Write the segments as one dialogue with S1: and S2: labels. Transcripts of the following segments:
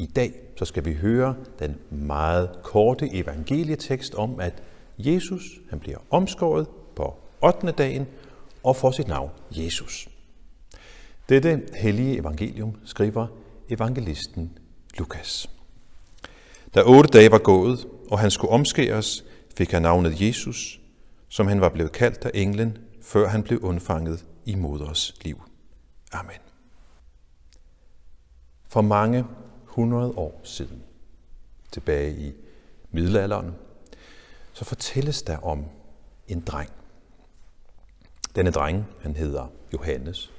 S1: I dag så skal vi høre den meget korte evangelietekst om, at Jesus han bliver omskåret på 8. dagen og får sit navn Jesus. Dette hellige evangelium skriver evangelisten Lukas. Da otte dage var gået, og han skulle omskæres, fik han navnet Jesus, som han var blevet kaldt af englen, før han blev undfanget i moders liv. Amen. For mange hundrede år siden, tilbage i middelalderen, så fortælles der om en dreng. Denne dreng, han hedder Johannes,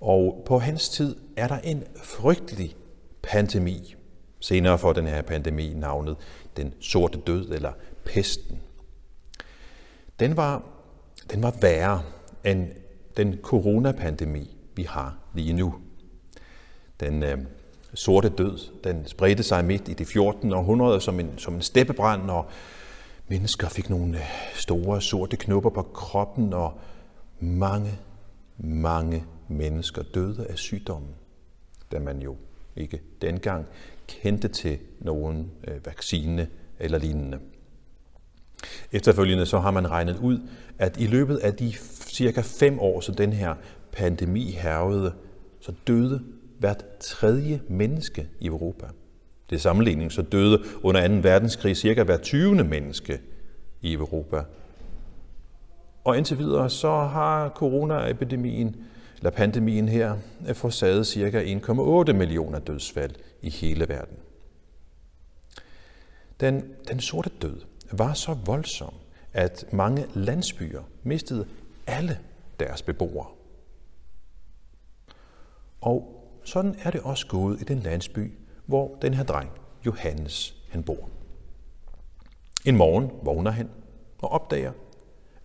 S1: og på hans tid er der en frygtelig pandemi. Senere får den her pandemi navnet den sorte død eller pesten. Den var, den var værre end den coronapandemi, vi har lige nu. Den øh, sorte død, den spredte sig midt i det 14. århundrede som en, som en steppebrand, og mennesker fik nogle øh, store sorte knopper på kroppen, og mange, mange mennesker døde af sygdommen, da man jo ikke dengang kendte til nogen øh, vaccine eller lignende. Efterfølgende så har man regnet ud, at i løbet af de cirka fem år, som den her pandemi hervede, så døde hvert tredje menneske i Europa. Det er sammenligning, så døde under 2. verdenskrig cirka hver 20. menneske i Europa. Og indtil videre så har coronaepidemien eller pandemien her forsaget cirka 1,8 millioner dødsfald i hele verden. Den, den sorte død var så voldsom, at mange landsbyer mistede alle deres beboere. Og sådan er det også gået i den landsby, hvor den her dreng, Johannes, han bor. En morgen vågner han og opdager,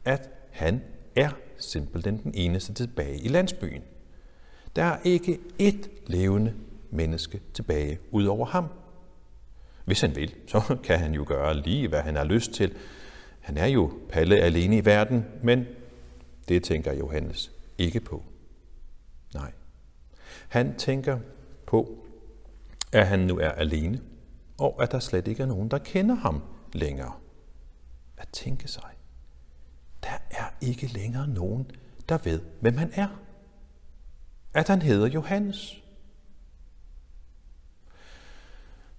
S1: at han er simpelthen den eneste tilbage i landsbyen. Der er ikke ét levende menneske tilbage ud over ham. Hvis han vil, så kan han jo gøre lige, hvad han har lyst til. Han er jo Palle alene i verden, men det tænker Johannes ikke på. Nej. Han tænker på, at han nu er alene, og at der slet ikke er nogen, der kender ham længere. At tænke sig, der er ikke længere nogen, der ved, hvem han er. At han hedder Johannes.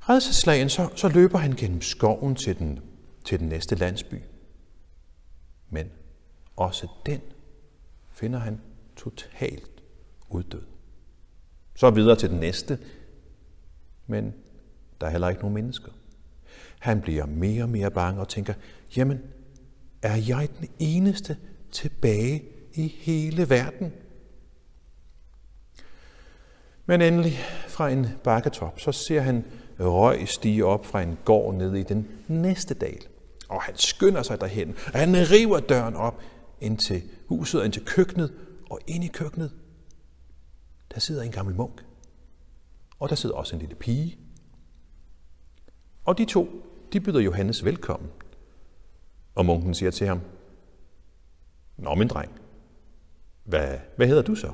S1: Redselslagen, så, så løber han gennem skoven til den, til den næste landsby. Men også den finder han totalt uddød. Så videre til den næste, men der er heller ikke nogen mennesker. Han bliver mere og mere bange og tænker, jamen, er jeg den eneste tilbage i hele verden? Men endelig fra en bakketop, så ser han røg stige op fra en gård nede i den næste dal. Og han skynder sig derhen, og han river døren op ind til huset, ind til køkkenet, og ind i køkkenet, der sidder en gammel munk. Og der sidder også en lille pige. Og de to, de byder Johannes velkommen. Og munken siger til ham, Nå, min dreng, hvad, hvad hedder du så?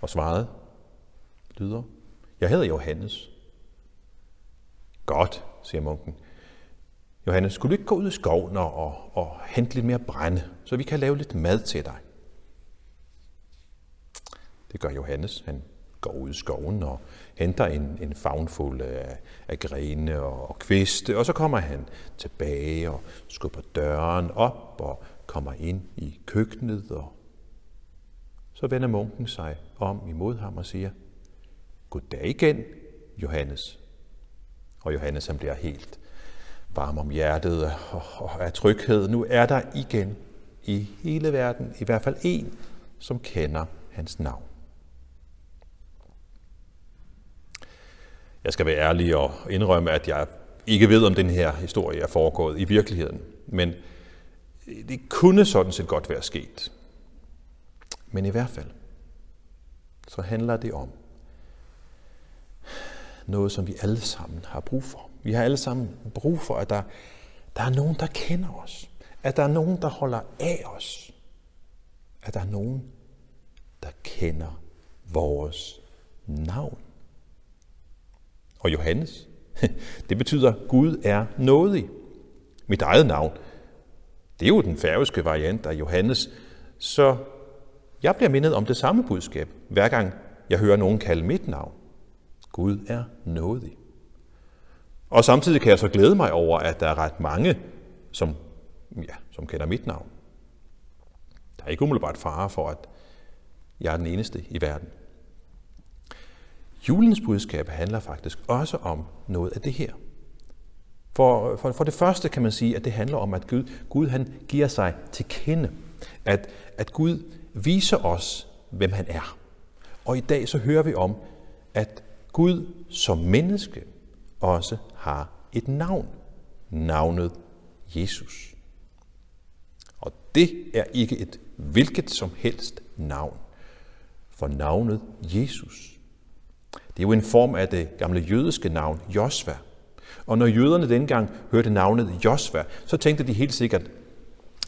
S1: Og svaret lyder, jeg hedder Johannes. Godt, siger munken. Johannes, skulle du ikke gå ud i skoven og, og, og hente lidt mere brænde, så vi kan lave lidt mad til dig? Det gør Johannes. Han går ud i skoven og henter en, en fagnfuld af, af grene og, og kviste, og så kommer han tilbage og skubber døren op og kommer ind i køkkenet, og så vender munken sig om imod ham og siger, Goddag igen, Johannes. Og Johannes han bliver helt varm om hjertet og, og af tryghed. Nu er der igen i hele verden i hvert fald en, som kender hans navn. Jeg skal være ærlig og indrømme, at jeg ikke ved, om den her historie er foregået i virkeligheden. Men det kunne sådan set godt være sket. Men i hvert fald, så handler det om noget, som vi alle sammen har brug for. Vi har alle sammen brug for, at der, der er nogen, der kender os. At der er nogen, der holder af os. At der er nogen, der kender vores navn. Og Johannes, det betyder, Gud er nådig. Mit eget navn, det er jo den færøske variant af Johannes, så jeg bliver mindet om det samme budskab, hver gang jeg hører nogen kalde mit navn. Gud er nådig. Og samtidig kan jeg så glæde mig over, at der er ret mange, som, ja, som kender mit navn. Der er ikke umiddelbart fare for, at jeg er den eneste i verden. Julens budskab handler faktisk også om noget af det her. For, for, for det første kan man sige, at det handler om, at Gud, Gud han giver sig til kende. At, at Gud viser os, hvem han er. Og i dag så hører vi om, at Gud som menneske også har et navn. Navnet Jesus. Og det er ikke et hvilket som helst navn. For navnet Jesus, det er jo en form af det gamle jødiske navn Josva. Og når jøderne dengang hørte navnet Josva, så tænkte de helt sikkert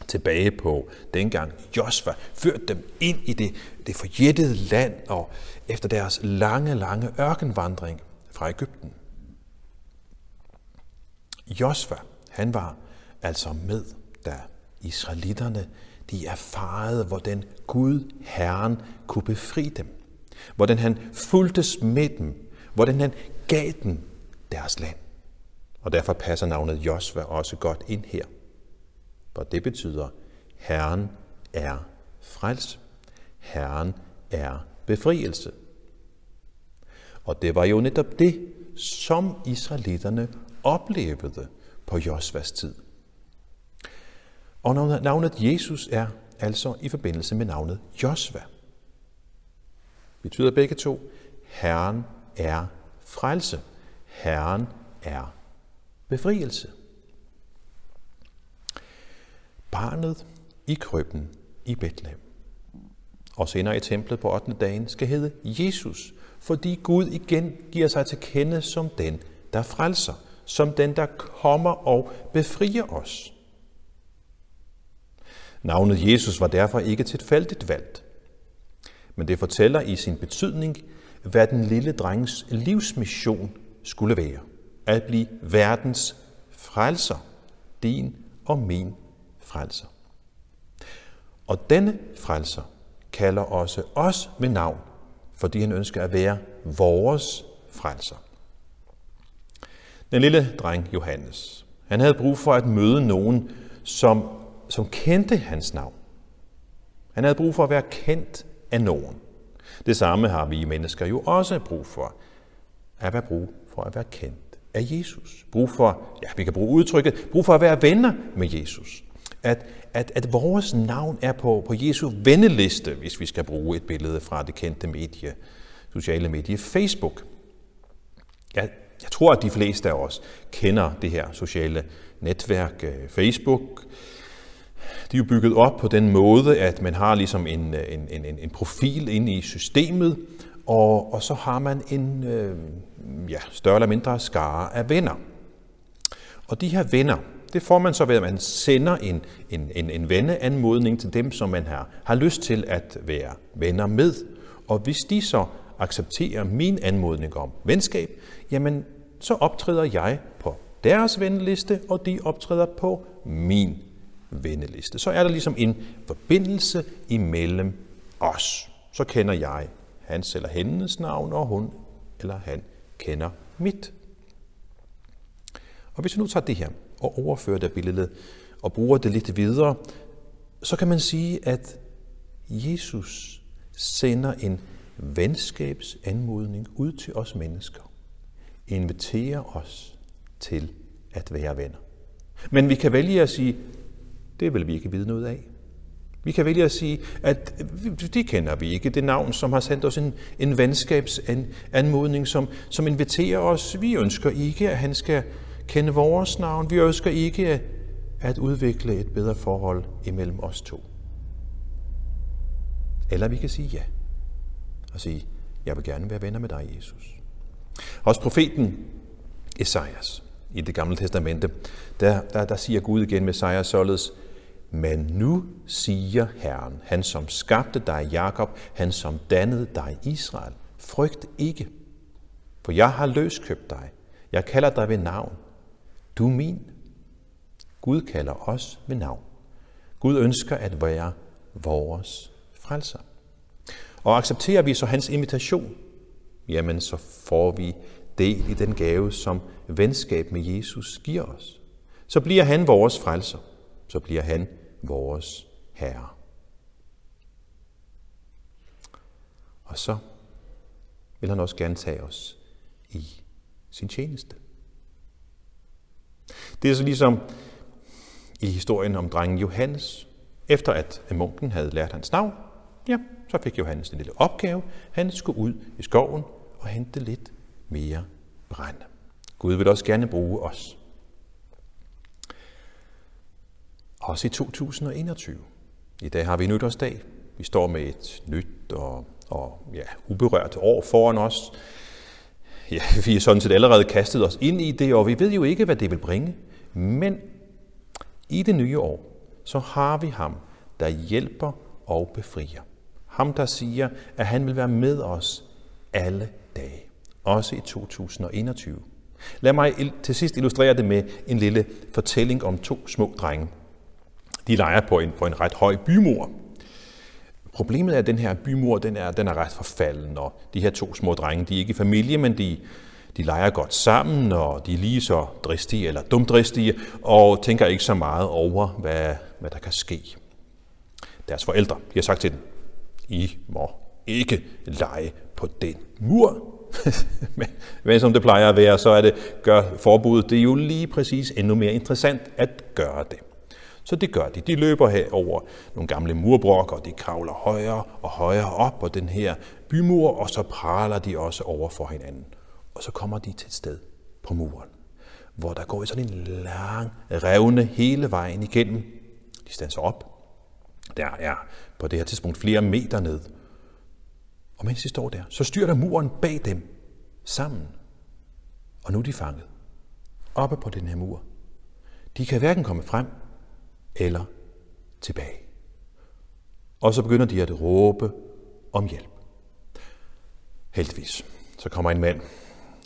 S1: tilbage på dengang Josva førte dem ind i det, det forjættede land og efter deres lange, lange ørkenvandring fra Ægypten. Josva, han var altså med, da israelitterne de erfarede, hvordan Gud, Herren, kunne befri dem. Hvordan han fuldtes med dem. Hvordan han gav dem deres land. Og derfor passer navnet Josva også godt ind her. For det betyder, Herren er frels. Herren er befrielse. Og det var jo netop det, som israelitterne oplevede på Josvas tid. Og navnet Jesus er altså i forbindelse med navnet Josva. Betyder begge to, Herren er frelse. Herren er befrielse. Barnet i krybben i Bethlehem og senere i templet på 8. dagen skal hedde Jesus, fordi Gud igen giver sig til kende som den, der frelser, som den, der kommer og befrier os. Navnet Jesus var derfor ikke tilfældigt valgt, men det fortæller i sin betydning, hvad den lille drengs livsmission skulle være. At blive verdens frelser, din og min frelser. Og denne frelser kalder også os med navn, fordi han ønsker at være vores frelser. Den lille dreng Johannes, han havde brug for at møde nogen, som, som kendte hans navn. Han havde brug for at være kendt af nogen. Det samme har vi mennesker jo også brug for. At være brug for at være kendt af Jesus. Brug for, ja, vi kan bruge udtrykket, brug for at være venner med Jesus. At, at, at vores navn er på, på Jesu venneliste, hvis vi skal bruge et billede fra det kendte medie, sociale medie Facebook. Jeg, jeg tror, at de fleste af os kender det her sociale netværk, øh, Facebook, de er jo bygget op på den måde, at man har ligesom en, øh, en, en, en profil inde i systemet, og, og så har man en øh, ja, større eller mindre skare af venner. Og de her venner, det får man så ved, at man sender en, en, en, en venneanmodning til dem, som man har, har lyst til at være venner med. Og hvis de så accepterer min anmodning om venskab, jamen så optræder jeg på deres venneliste, og de optræder på min venneliste. Så er der ligesom en forbindelse imellem os. Så kender jeg hans eller hendes navn, og hun eller han kender mit. Og hvis vi nu tager det her og overfører det billede og bruger det lidt videre, så kan man sige, at Jesus sender en venskabsanmodning ud til os mennesker. Inviterer os til at være venner. Men vi kan vælge at sige, det vil vi ikke vide noget af. Vi kan vælge at sige, at det kender vi ikke, det navn, som har sendt os en, en venskabsanmodning, som, som inviterer os. Vi ønsker ikke, at han skal kende vores navn. Vi ønsker ikke at, at udvikle et bedre forhold imellem os to. Eller vi kan sige ja. Og sige, jeg vil gerne være venner med dig, Jesus. Også profeten Esajas i det gamle testamente, der, der, der siger Gud igen med Esajas således, men nu siger Herren, han som skabte dig, Jakob, han som dannede dig, Israel, frygt ikke, for jeg har løskøbt dig. Jeg kalder dig ved navn. Du er min. Gud kalder os ved navn. Gud ønsker at være vores frelser. Og accepterer vi så hans invitation, jamen så får vi del i den gave, som venskab med Jesus giver os. Så bliver han vores frelser. Så bliver han vores herre. Og så vil han også gerne tage os i sin tjeneste. Det er så ligesom i historien om drengen Johannes. Efter at munken havde lært hans navn, ja, så fik Johannes en lille opgave. Han skulle ud i skoven og hente lidt mere brænde. Gud vil også gerne bruge os. Også i 2021. I dag har vi nytårsdag. Vi står med et nyt og, og ja, uberørt år foran os. Ja, vi er sådan set allerede kastet os ind i det, og vi ved jo ikke, hvad det vil bringe. Men i det nye år, så har vi ham, der hjælper og befrier. Ham, der siger, at han vil være med os alle dage, også i 2021. Lad mig til sidst illustrere det med en lille fortælling om to små drenge. De leger på en, på en ret høj bymur. Problemet er, at den her bymur den er, den er ret forfalden, og de her to små drenge, de er ikke i familie, men de, de leger godt sammen, og de er lige så dristige eller dumdristige, og tænker ikke så meget over, hvad, hvad der kan ske. Deres forældre de har sagt til dem, I må ikke lege på den mur. men, men som det plejer at være, så er det gør forbuddet det er jo lige præcis endnu mere interessant at gøre det. Så det gør de. De løber her over nogle gamle murbrokker, og de kravler højere og højere op på den her bymur, og så praler de også over for hinanden. Og så kommer de til et sted på muren, hvor der går sådan en lang revne hele vejen igennem. De standser op. Der er på det her tidspunkt flere meter ned. Og mens de står der, så styrer der muren bag dem sammen. Og nu er de fanget. Oppe på den her mur. De kan hverken komme frem eller tilbage. Og så begynder de at råbe om hjælp. Heldigvis, så kommer en mand,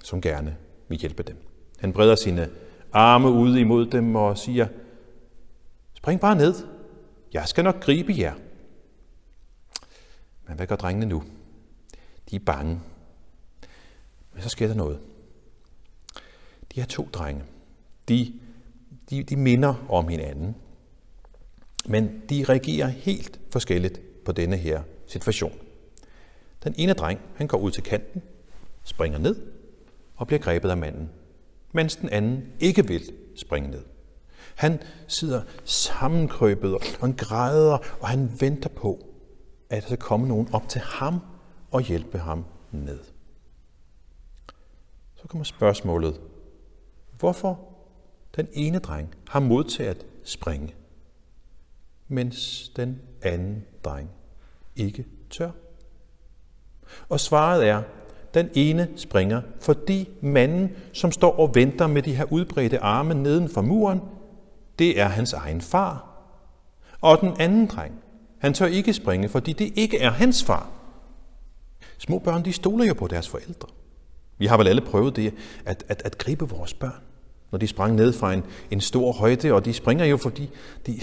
S1: som gerne vil hjælpe dem. Han breder sine arme ud imod dem og siger, spring bare ned, jeg skal nok gribe jer. Men hvad gør drengene nu? De er bange. Men så sker der noget. De her to drenge, de, de, de minder om hinanden. Men de reagerer helt forskelligt på denne her situation. Den ene dreng, han går ud til kanten, springer ned og bliver grebet af manden, mens den anden ikke vil springe ned. Han sidder sammenkrøbet, og han græder, og han venter på, at der skal komme nogen op til ham og hjælpe ham ned. Så kommer spørgsmålet, hvorfor den ene dreng har mod til at springe, mens den anden dreng ikke tør? Og svaret er, den ene springer, fordi manden, som står og venter med de her udbredte arme neden for muren, det er hans egen far. Og den anden dreng, han tør ikke springe, fordi det ikke er hans far. Små børn, de stoler jo på deres forældre. Vi har vel alle prøvet det, at, at, at gribe vores børn, når de sprang ned fra en, en stor højde, og de springer jo, fordi de, de,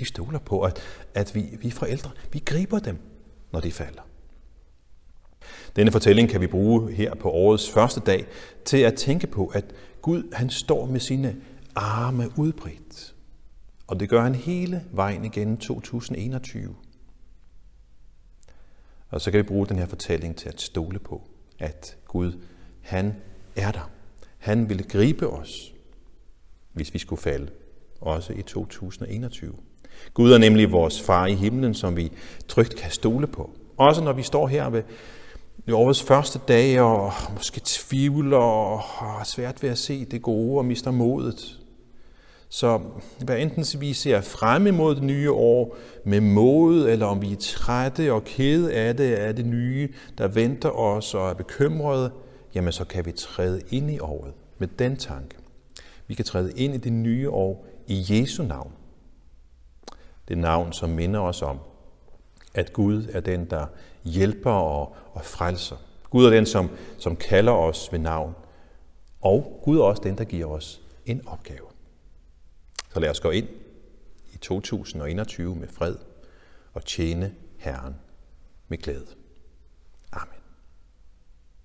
S1: virkelig stoler på, at, at vi, vi forældre, vi griber dem, når de falder. Denne fortælling kan vi bruge her på årets første dag til at tænke på, at Gud han står med sine arme udbredt. Og det gør han hele vejen igennem 2021. Og så kan vi bruge den her fortælling til at stole på, at Gud, han er der. Han vil gribe os, hvis vi skulle falde, også i 2021. Gud er nemlig vores far i himlen, som vi trygt kan stole på. Også når vi står her ved årets første dag og måske tvivler og har svært ved at se det gode og mister modet, så hvad enten vi ser frem imod det nye år med mod, eller om vi er trætte og kede af det, af det nye, der venter os og er bekymrede, jamen så kan vi træde ind i året med den tanke. Vi kan træde ind i det nye år i Jesu navn. Det navn, som minder os om, at Gud er den, der hjælper og, og frelser. Gud er den, som, som kalder os ved navn. Og Gud er også den, der giver os en opgave. Så lad os gå ind i 2021 med fred og tjene Herren med glæde.